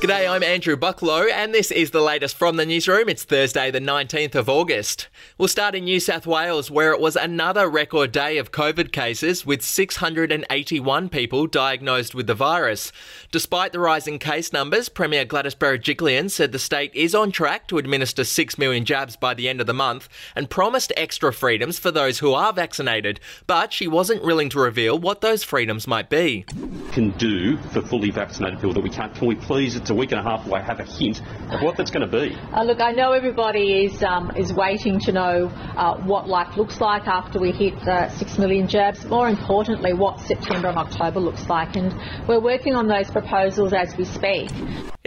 G'day, I'm Andrew Bucklow, and this is the latest from the newsroom. It's Thursday, the 19th of August. We'll start in New South Wales, where it was another record day of COVID cases, with 681 people diagnosed with the virus. Despite the rising case numbers, Premier Gladys Berejiklian said the state is on track to administer 6 million jabs by the end of the month and promised extra freedoms for those who are vaccinated, but she wasn't willing to reveal what those freedoms might be. Can do for fully vaccinated people that we can't. Can we please? It's a week and a half away. Have a hint of what that's going to be. Uh, look, I know everybody is um, is waiting to know uh, what life looks like after we hit uh, six million jabs. More importantly, what September and October looks like, and we're working on those proposals as we speak.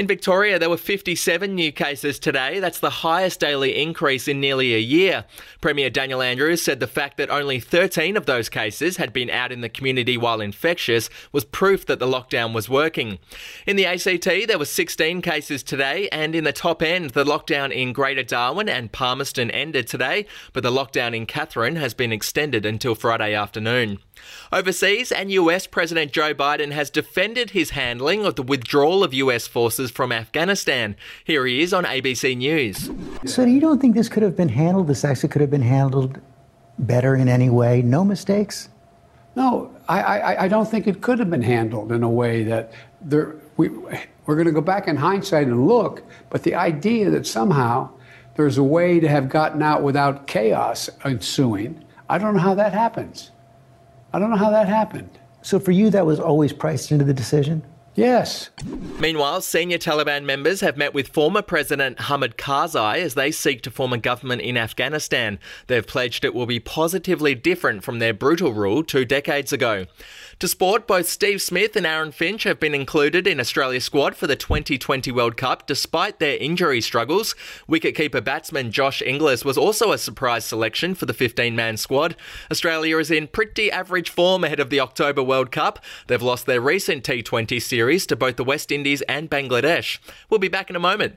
In Victoria, there were 57 new cases today. That's the highest daily increase in nearly a year. Premier Daniel Andrews said the fact that only 13 of those cases had been out in the community while infectious was proof that the lockdown was working. In the ACT, there were 16 cases today, and in the top end, the lockdown in Greater Darwin and Palmerston ended today, but the lockdown in Katherine has been extended until Friday afternoon. Overseas and US President Joe Biden has defended his handling of the withdrawal of US forces from Afghanistan. Here he is on ABC News. So, you don't think this could have been handled, this actually could have been handled better in any way? No mistakes? No, I, I, I don't think it could have been handled in a way that there, we, we're going to go back in hindsight and look, but the idea that somehow there's a way to have gotten out without chaos ensuing, I don't know how that happens. I don't know how that happened. So, for you, that was always priced into the decision? Yes. Meanwhile, senior Taliban members have met with former President Hamid Karzai as they seek to form a government in Afghanistan. They've pledged it will be positively different from their brutal rule two decades ago. To sport, both Steve Smith and Aaron Finch have been included in Australia's squad for the 2020 World Cup despite their injury struggles. Wicketkeeper batsman Josh Inglis was also a surprise selection for the 15 man squad. Australia is in pretty average form ahead of the October World Cup. They've lost their recent T20 series to both the West Indies and Bangladesh. We'll be back in a moment.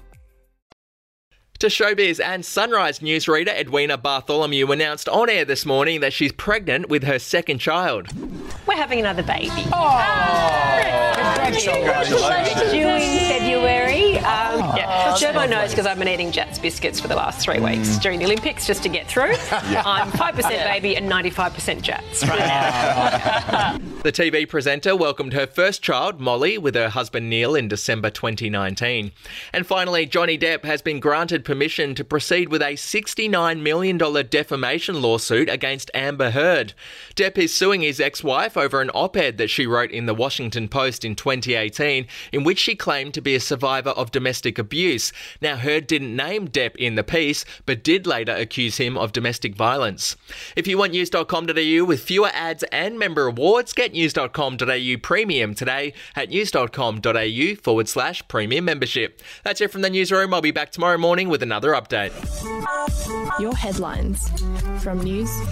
To showbiz and Sunrise newsreader Edwina Bartholomew announced on air this morning that she's pregnant with her second child. We're having another baby. Oh! Congratulations. Due in February. Um, yeah. Gerbo knows because I've been eating Jatz biscuits for the last three weeks during the Olympics just to get through. I'm 5% baby and 95% Jatz right now. The TV presenter welcomed her first child, Molly, with her husband Neil in December 2019. And finally, Johnny Depp has been granted permission to proceed with a $69 million defamation lawsuit against Amber Heard. Depp is suing his ex wife over an op ed that she wrote in the Washington Post in 2018, in which she claimed to be a survivor of domestic abuse. Now, Heard didn't name Depp in the piece, but did later accuse him of domestic violence. If you want news.com.au with fewer ads and member awards, get news.com.au premium today at news.com.au forward slash premium membership. That's it from the newsroom. I'll be back tomorrow morning with another update. Your headlines from news.com.au.